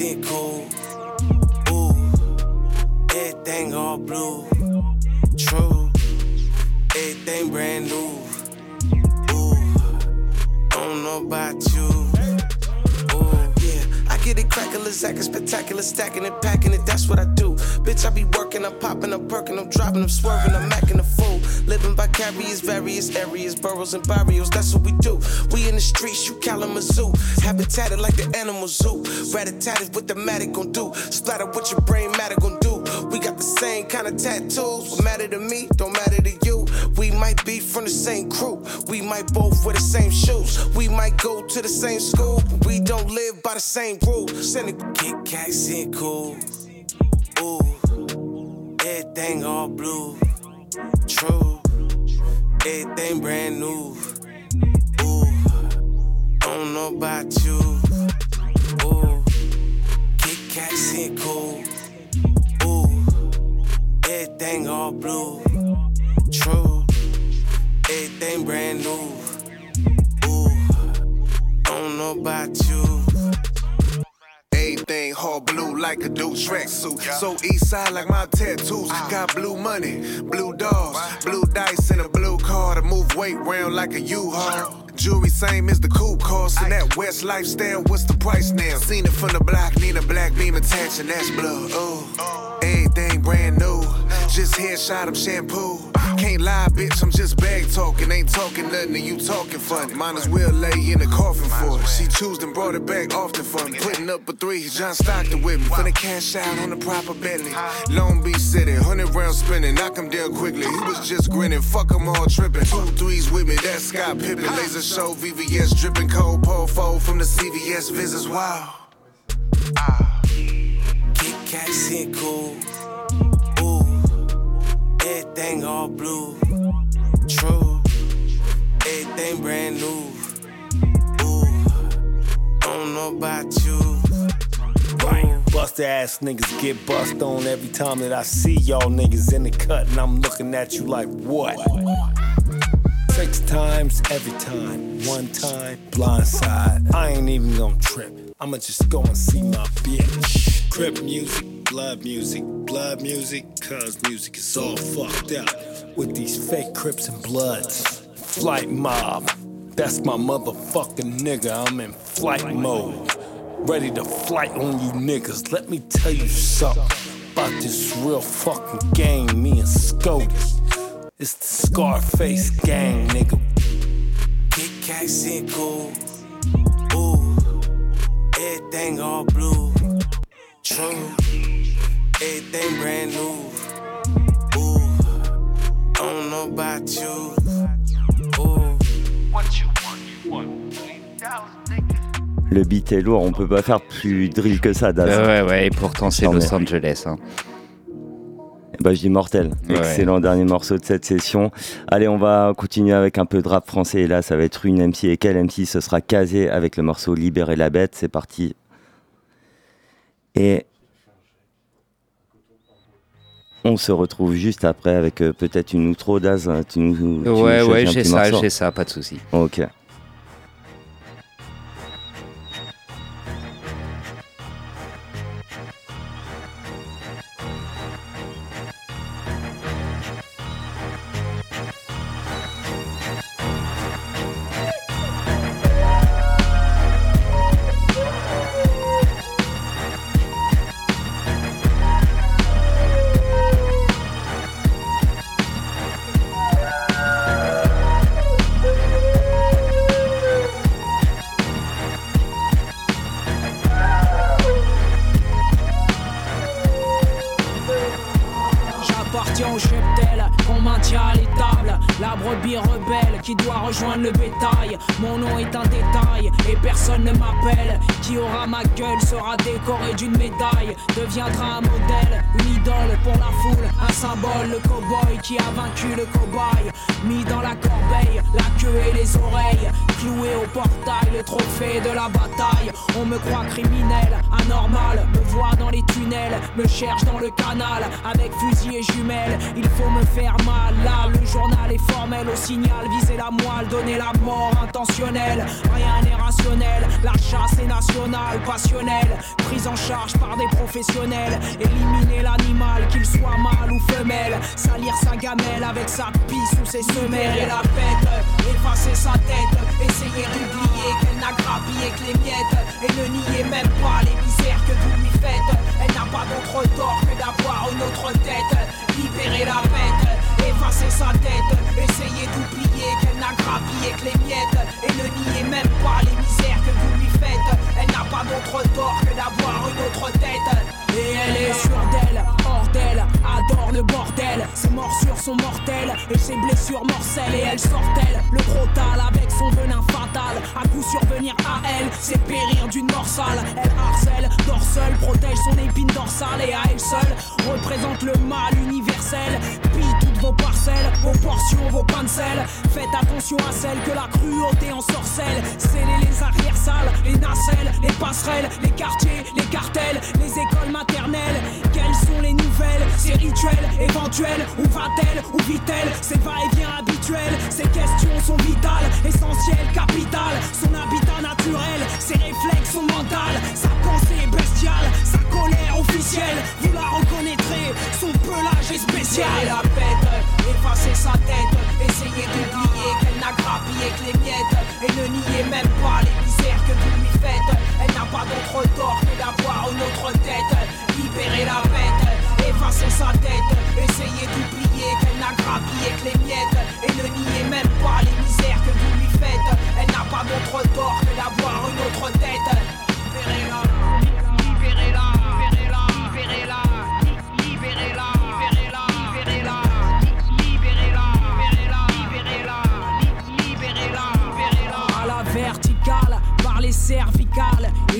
Sit cool. Ooh. Everything all blue. It crackin', spectacular, stacking it, packing it, that's what I do. Bitch, I be working, I'm popping, I'm perking, I'm driving, I'm swerving, I'm acting a fool. Living by carriers, various areas, boroughs and barrios, that's what we do. We in the streets, you Kalamazoo. Habitated like the animal zoo. Rat-a-tat what the matic gon' do. Splatter what your brain matter gon' do. We got the same kind of tattoos. What matter to me, don't matter to you. We might be from the same crew. We might both wear the same shoes. We might go to the same school, but we don't live by the same rules. Send a Kit Kat, cool. Ooh, everything all blue. True, everything brand new. Ooh, don't know about you. Ooh, Kit Kat, in cool. Ooh, everything all blue. True, everything brand new. Ooh, don't know about you. Everything all blue like a dude track suit. So east side like my tattoos. Ah. Got blue money, blue dogs, blue dice, and a blue car to move weight round like a U-Haul. Jewelry same as the cool cost. And that West lifestyle, what's the price now? Seen it from the block, need a black beam attached, and that's blood. Ooh, oh. everything brand new. Just headshot him shampoo. Can't lie, bitch, I'm just bag talking. Ain't talking nothing, and you talking funny. Might as well lay in the coffin for her. She choose and brought it back often for me. Putting up a three, John Stockton with me. Finna cash out on the proper Bentley. Long Beach City, 100 rounds spinning. Knock him down quickly. He was just grinning. Fuck him all tripping. Two threes with me, that's Scott Pippen. Laser show, VVS dripping. Cold pole fold from the CVS visits. Wow. Ah. Kit Kat, cool. Everything all blue. True. Everything brand new. Ooh. Don't know about you. Right. Bust ass niggas get bust on every time that I see y'all niggas in the cut, and I'm looking at you like what? Six times every time, one time blindside. I ain't even gonna trip. I'ma just go and see my bitch. Crip music, blood music, blood music, cause music is all fucked up with these fake Crips and Bloods. Flight mob, that's my motherfucking nigga. I'm in flight mode, ready to flight on you niggas. Let me tell you something about this real fucking gang, me and Scody. It's the Scarface gang, nigga. Kit Kat. Ooh, everything all blue. True, everything brand new. Ooh, don't know about you. Ooh, what you want, you want. Le beat est lourd, on peut pas faire plus drill que ça, Daz. Ouais, ouais, et pourtant c'est Los mais- Angeles. hein. Bah, je dis mortel. Ouais. Excellent dernier morceau de cette session. Allez, on va continuer avec un peu de rap français. Et là, ça va être une MC. Et quelle MC Ce sera Kazé avec le morceau Libérer la bête. C'est parti. Et on se retrouve juste après avec euh, peut-être une outro Daz. Tu nous, tu Ouais, ouais, j'ai ça, j'ai ça, pas de souci. Ok. Et ne nier même pas les misères que vous lui faites. Elle n'a pas d'autre tort que d'avoir une autre tête. Et elle est sûre d'elle, hors d'elle, adore le bordel. Ses morsures sont mortelles, et ses blessures morcelles. Et elle sort-elle le crotal avec son venin fatal. À coup survenir à elle, c'est périr d'une morsale. Elle harcèle, dort seule, protège son épine dorsale et à elle seule représente le mal universel. Vos parcelles, vos portions, vos sel. Faites attention à celle que la cruauté en sorcelle. Scellez les arrière-salles, les nacelles, les passerelles, les quartiers, les cartels, les écoles maternelles. Quelles sont les nouvelles, ces rituels éventuels? Où va-t-elle, où vit-elle? Ces va-et-vient habituels, ces questions sont vitales, essentielles, capitales. Son habitat naturel, ses réflexes sont mentales. Sa pensée est bestiale, colère officielle. Vous la reconnaîtrez, son pelage est spécial. la bête, effacer sa tête, essayez d'oublier qu'elle n'a grappillé que les miettes. Et ne niez même pas les misères que vous lui faites. Elle n'a pas d'autre tort que d'avoir une autre tête. Libérez la bête, effacez sa tête. Essayez d'oublier qu'elle n'a grappillé que les miettes. Et ne niez même pas les misères que vous lui faites. Elle n'a pas d'autre tort que d'avoir une autre tête. Libérez-la, libérez-la,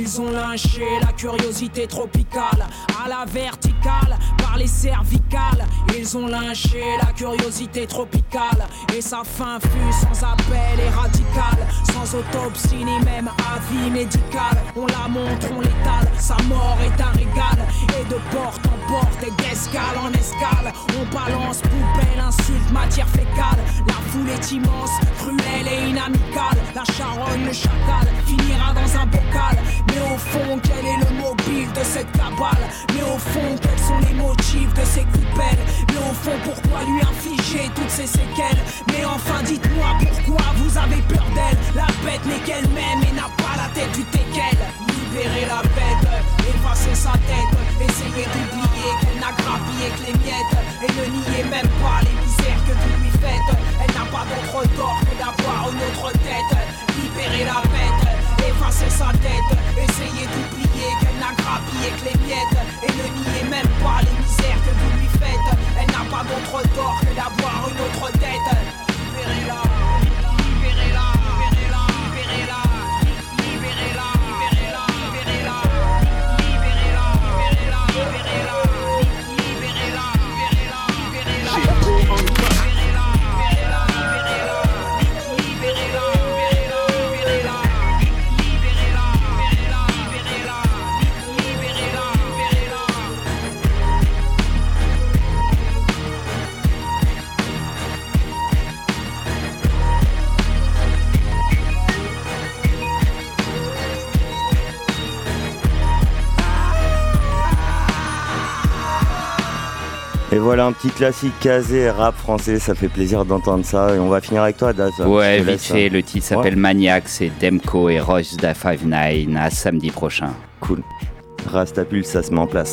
ils ont lynché la curiosité tropicale. À la verticale, les cervicales, ils ont lynché la curiosité tropicale. Et sa fin fut sans appel et radicale, sans autopsie ni même avis médical. On la montre, on l'étale, sa mort est un régal. Et de porte en porte et d'escale en escale, on balance poubelle, insulte, matière fécale. La foule est immense, cruelle et inamicale. La charogne, le chacal, finira dans un bocal. Mais au fond, quel est le mobile de cette cabale? Mais au fond, quels sont les motifs de ces coupelles Mais au fond, pourquoi lui infliger toutes ces séquelles? Mais enfin, dites-moi pourquoi vous avez peur d'elle La bête n'est qu'elle-même et n'a pas la tête du teckel. Libérez la bête, effacez sa tête, essayez d'oublier qu'elle n'a grappillé que les miettes et ne niez même pas les misères que vous lui faites. Elle n'a pas d'autre tort que d'avoir une autre tête. Libérez la bête, effacez sa tête, essayez d'oublier qu'elle n'a grappillé que les miettes et ne niez même pas les misères que vous lui faites. Elle n'a pas d'autre tort que d'avoir une autre tête. Et voilà un petit classique casé rap français, ça fait plaisir d'entendre ça. Et on va finir avec toi, Daz. Ouais, vite fait, le titre s'appelle Ouais. Maniac, c'est Demko et Royce da 59 à samedi prochain. Cool. Rastapul, ça se met en place.